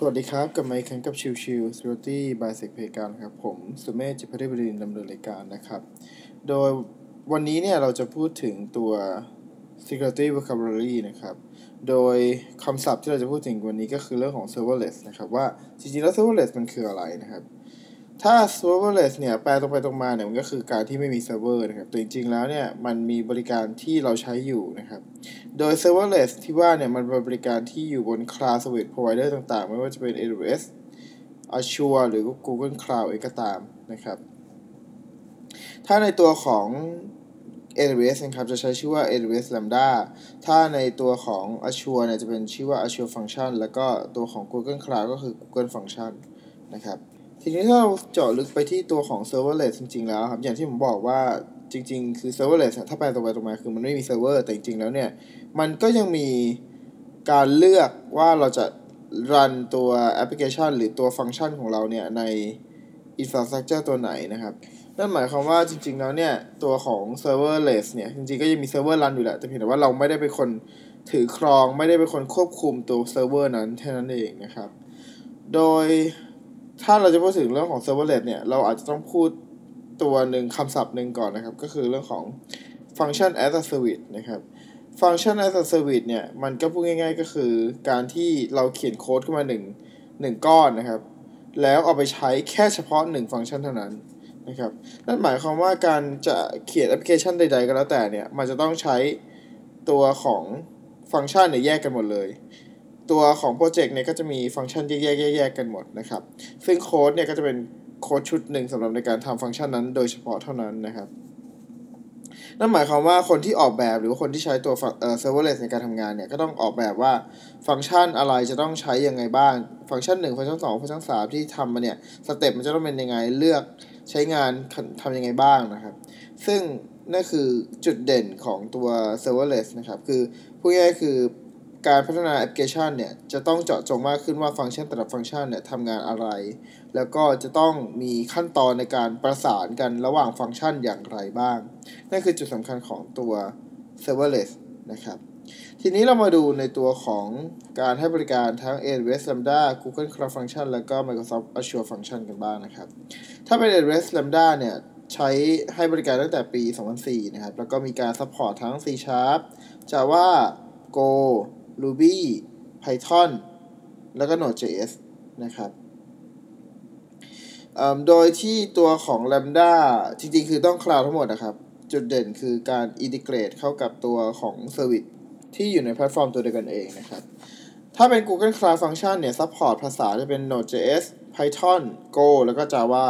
สวัสดีครับกลับมาอีกครั้งกับ Chill Chill Security by s e c p a y การครับผมสุเมธจิรภัทรบดินทร์ดำเนินรายการนะครับ โดยวันนี้เนี่ยเราจะพูดถึงตัว Security Vocabulary นะครับ โดยคำศัพท์ที่เราจะพูดถึงวันนี้ก็คือเรื่องของ Serverless นะครับ ว่าจริงๆแล้ว Serverless มันคืออะไรนะครับ ถ้า serverless เนี่ยแปลตรงไปตรงมาเนี่ยมันก็คือการที่ไม่มีเซิร์ฟเวอร์นะครับ แต่จริงๆแล้วเนี่ยมันมีบริการที่เราใช้อยู่นะครับ โดย serverless ที่ว่าเนี่ยมันเป็นบริการที่อยู่บน cloud service provider ต่างๆ ไม่ว่าจะเป็น AWS Azure หรือ Google Cloud เองก็ตามนะครับ ถ้าในตัวของ AWS นะครับจะใช้ชื่อว่า AWS Lambda ถ้าในตัวของ Azure เนี่ยจะเป็นชื่อว่า Azure Function แล้วก็ตัวของ Google Cloud ก็คือ Google Function นะครับ ทีนี้ถ้าเราเจาะลึกไปที่ตัวของ serverless จริงๆแล้วครับ อย่างที่ผมบอกว่าจริง ๆ คือ serverless ถ้าแปลตรงไปตรงมาคือมันไม่มีเซิร์ฟเวอร์แต่จริงๆแล้วเนี่ย มันก็ยังมีการเลือกว่าเราจะ run ตัวแอปพลิเคชัน หรือตัวฟังก์ชันของเราเนี่ย ใน infrastructure ตัวไหนนะครับ นั่นหมายความว่าจริง ๆ แล้วเนี่ย ตัวของ serverless เนี่ย จริงๆ ก็ยังมีเซิร์ฟเวอร์ run อยู่แหละ แต่เพียงแต่ว่าเราไม่ได้เป็นคนถือครอง ไม่ได้เป็นคนควบคุมตัวเซิร์ฟเวอร์นั้นแค่นั้นเองนะครับ โดย ถ้าเราจะพูดถึงเรื่องของ serverless เนี่ย เราอาจจะต้องพูดตัวหนึ่งคำศัพท์หนึ่งก่อนนะครับ ก็คือเรื่องของ function as a service นะครับ function as a service เนี่ย มันก็พูดง่าย ๆ ก็คือการที่เราเขียนโค้ดขึ้นมาหนึ่งหนึ่งก้อนนะครับ แล้วเอาไปใช้แค่เฉพาะหนึ่งฟังก์ชันเท่านั้นนะครับ นั่นหมายความว่าการจะเขียนแอปพลิเคชันใด ๆ ก็แล้วแต่เนี่ย มันจะต้องใช้ตัวของฟังก์ชันเนี่ยแยกกันหมดเลย ตัวของโปรเจกต์เนี่ยก็จะมีฟังก์ชันแยกๆๆกันหมดนะครับ ซึ่งโค้ดเนี่ยก็จะเป็นโค้ดชุดหนึ่งสำหรับในการทำฟังก์ชันนั้นโดยเฉพาะเท่านั้นนะครับนั่นหมายความว่าคนที่ออกแบบหรือว่าคนที่ใช้ตัวเอ่อ serverless ในการทำงานเนี่ยก็ต้องออกแบบว่าฟังก์ชันอะไรจะต้องใช้ยังไงบ้าง ฟังก์ชัน1ฟังก์ชัน2ฟังก์ชัน3ที่ทำมาเนี่ย step มันจะต้องเป็นยังไงเลือกใช้งานทำยังไงบ้างนะครับ ซึ่งนั่นคือจุดเด่นของตัว serverless นะครับ คือพูดง่ายๆคือ การพัฒนาแอปพลิเคชันเนี่ยจะต้องเจาะจงมากขึ้นว่าฟังก์ชันแต่ละฟังก์ชันเนี่ยทำงานอะไร แล้วก็จะต้องมีขั้นตอนในการประสานกันระหว่างฟังก์ชันอย่างไรบ้าง นั่นคือจุดสำคัญของตัว serverless นะครับทีนี้เรามาดูในตัวของการให้บริการทั้ง AWS Lambda Google Cloud Function แล้วก็ Microsoft Azure Function กันบ้างนะครับ ถ้าเป็น AWS Lambda เนี่ยใช้ให้บริการตั้งแต่ปี 2004 นะครับ แล้วก็มีการ support ทั้ง C Sharp Java Go Ruby Python แล้วก็ Node.js นะครับโดยที่ตัวของ Lambda จริงๆ คือต้อง cloud ทั้งหมดนะครับ จุดเด่นคือการ integrate เข้ากับตัวของ Service ที่อยู่ในแพลตฟอร์มตัวเดียวกันเองนะครับ ถ้าเป็น Google Cloud Function เนี่ย support ภาษาจะเป็น Node.js Python Go แล้วก็ Java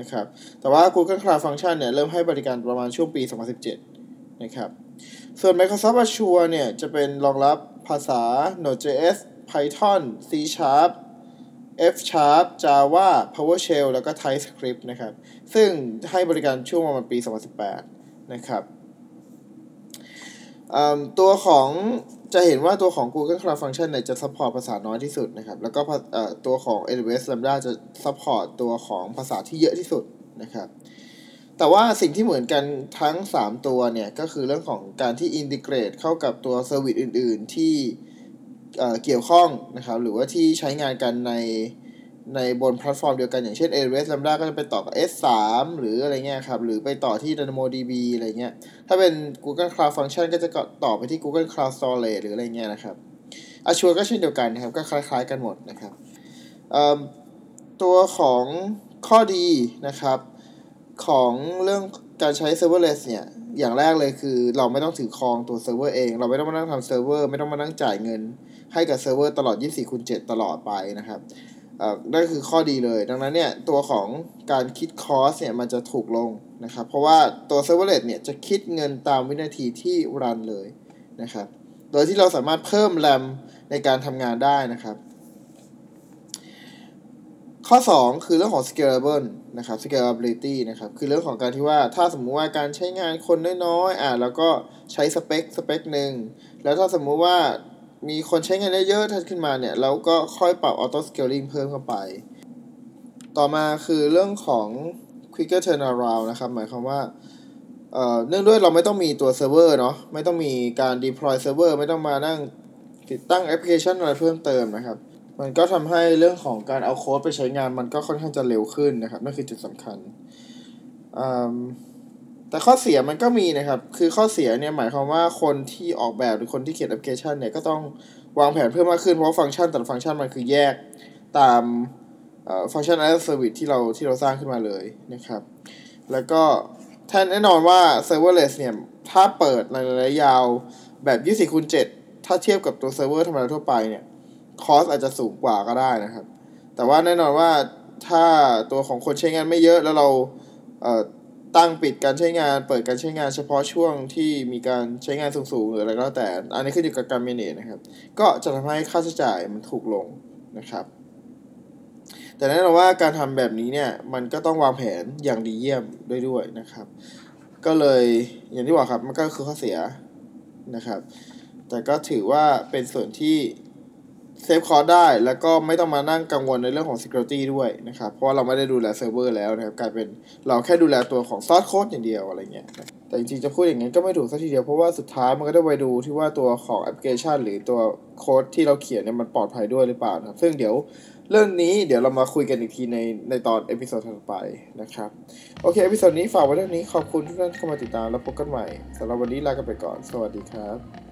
นะครับ แต่ว่า Google Cloud Function เนี่ยเริ่มให้บริการประมาณช่วงปี 2017 นะครับ ส่วน Microsoft Azure เนี่ยจะเป็นรองรับ ภาษา Node.js Python C Sharp F Sharp Java PowerShell แล้วก็ TypeScript นะครับ ซึ่งให้บริการช่วงประมาณปี 2018 นะครับตัวของจะเห็นว่าตัวของ Google Cloud Function เนี่ยจะ support ภาษาน้อยที่สุดนะครับ แล้วก็ตัวของ AWS Lambda จะ support ตัวของภาษาที่เยอะที่สุดนะครับ แต่ว่าสิ่งที่เหมือนกันทั้ง 3 ตัวเนี่ย ก็คือเรื่องของการที่ integrate เข้ากับตัว service อื่น ๆ ที่เกี่ยวข้องนะครับ หรือว่าที่ใช้งานกันในในบนแพลตฟอร์มเดียวกันอย่างเช่น AWS Lambda ก็จะไปต่อกับ S3 หรืออะไรเงี้ยครับ หรือไปต่อที่ DynamoDB อะไรเงี้ย ถ้าเป็น Google Cloud Function ก็จะต่อไปที่ Google Cloud Storage หรืออะไรเงี้ยนะครับ Azure ก็เช่นเดียวกันนะครับ ก็คล้ายๆกันหมดนะครับ ตัวของข้อดีนะครับ ของเรื่องการใช้ serverless เนี่ย อย่างแรกเลยคือเราไม่ต้องถือครองตัวเซิร์ฟเวอร์เอง เราไม่ต้องมานั่งทำเซิร์ฟเวอร์ไม่ต้องมานั่งจ่ายเงิน ให้กับเซิร์ฟเวอร์ตลอด 24คูณ7ตลอดไปนะครับนั่นคือข้อดีเลย ดังนั้นเนี่ยตัวของการคิด cost เนี่ยมันจะถูกลงนะครับ เพราะว่าตัว serverless เนี่ยจะคิดเงินตามวินาทีที่รันเลยนะครับ โดยที่เราสามารถเพิ่มแรมในการทำงานได้นะครับ ข้อ 2 คือเรื่องของ scalable นะครับ scalability นะครับ คือเรื่องของการที่ว่าถ้าสมมุติว่าการใช้งานคนน้อยๆ อ่าแล้วก็ใช้สเปคสเปคหนึ่ง แล้วถ้าสมมุติว่ามีคนใช้งานได้เยอะทันขึ้นมาเนี่ย เราก็ค่อยปรับ auto scaling เพิ่มเข้าไป ต่อมาคือเรื่องของ quicker turnaround นะครับ หมายความว่าเอ่อเนื่องด้วยเราไม่ต้องมีตัวเซิร์ฟเวอร์เนาะ ไม่ต้องมีการ deploy เซิร์ฟเวอร์ ไม่ต้องมานั่งติดตั้งแอปพลิเคชันอะไรเพิ่มเติมนะครับ มันก็ทำให้เรื่องของการเอาโค้ดไปใช้งานมันก็ค่อนข้างจะเร็วขึ้นนะครับนั่นคือจุดสำคัญแต่ข้อเสียมันก็มีนะครับ คือข้อเสียเนี่ยหมายความว่าคนที่ออกแบบหรือคนที่เขียนแอปพลิเคชันเนี่ยก็ต้องวางแผนเพิ่มมากขึ้นเพราะฟังก์ชันแต่ละฟังก์ชันมันคือแยกตามฟังก์ชัน as a service ที่เราที่เราสร้างขึ้นมาเลยนะครับ แล้วก็ท่านแน่นอนว่า serverless เนี่ย ถ้าเปิดในระยะยาวแบบ 24คูณ7ถ้าเทียบกับตัวเซิร์ฟเวอร์ธรรมดาทั่วไปเนี่ย cost อาจจะสูงกว่าก็ได้นะครับ แต่ว่าแน่นอนว่าถ้าตัวของคนใช้งานไม่เยอะแล้วเราตั้งปิดการใช้งานเปิดการใช้งานเฉพาะช่วงที่มีการใช้งานสูงๆหรืออะไรก็แล้วแต่ อันนี้ขึ้นอยู่กับการ manage นะครับ ก็จะทำให้ค่าใช้จ่ายมันถูกลงนะครับ แต่แน่นอนว่าการทำแบบนี้เนี่ยมันก็ต้องวางแผนอย่างดีเยี่ยมด้วยด้วยนะครับ ก็เลยอย่างที่บอกครับมันก็คือข้อเสียนะครับ แต่ก็ถือว่าเป็นส่วนที่ save cost ได้ แล้วก็ไม่ต้องมานั่งกังวลในเรื่องของ Security ด้วยนะครับ เพราะเราไม่ได้ดูแลเซิร์ฟเวอร์แล้วนะครับ กลายเป็นเราแค่ดูแลตัวของ source code อย่างเดียวอะไรเงี้ย แต่จริงๆ จะพูดอย่างนั้นก็ไม่ถูกซะทีเดียว เพราะว่าสุดท้ายมันก็ต้องไปดูที่ว่าตัวของแอปพลิเคชัน หรือตัวโค้ดที่เราเขียนเนี่ยมันปลอดภัยด้วยหรือเปล่าครับ ซึ่งเดี๋ยวเรื่องนี้เดี๋ยวเรามาคุยกันอีกทีในในตอน episode ถัดไปนะครับ โอเค episode นี้ฝากไว้เท่านี้ขอบคุณทุกท่านที่เข้ามาติดตามแล้วพบกันใหม่สำหรับวันนี้ลากันไปก่อน สวัสดีครับ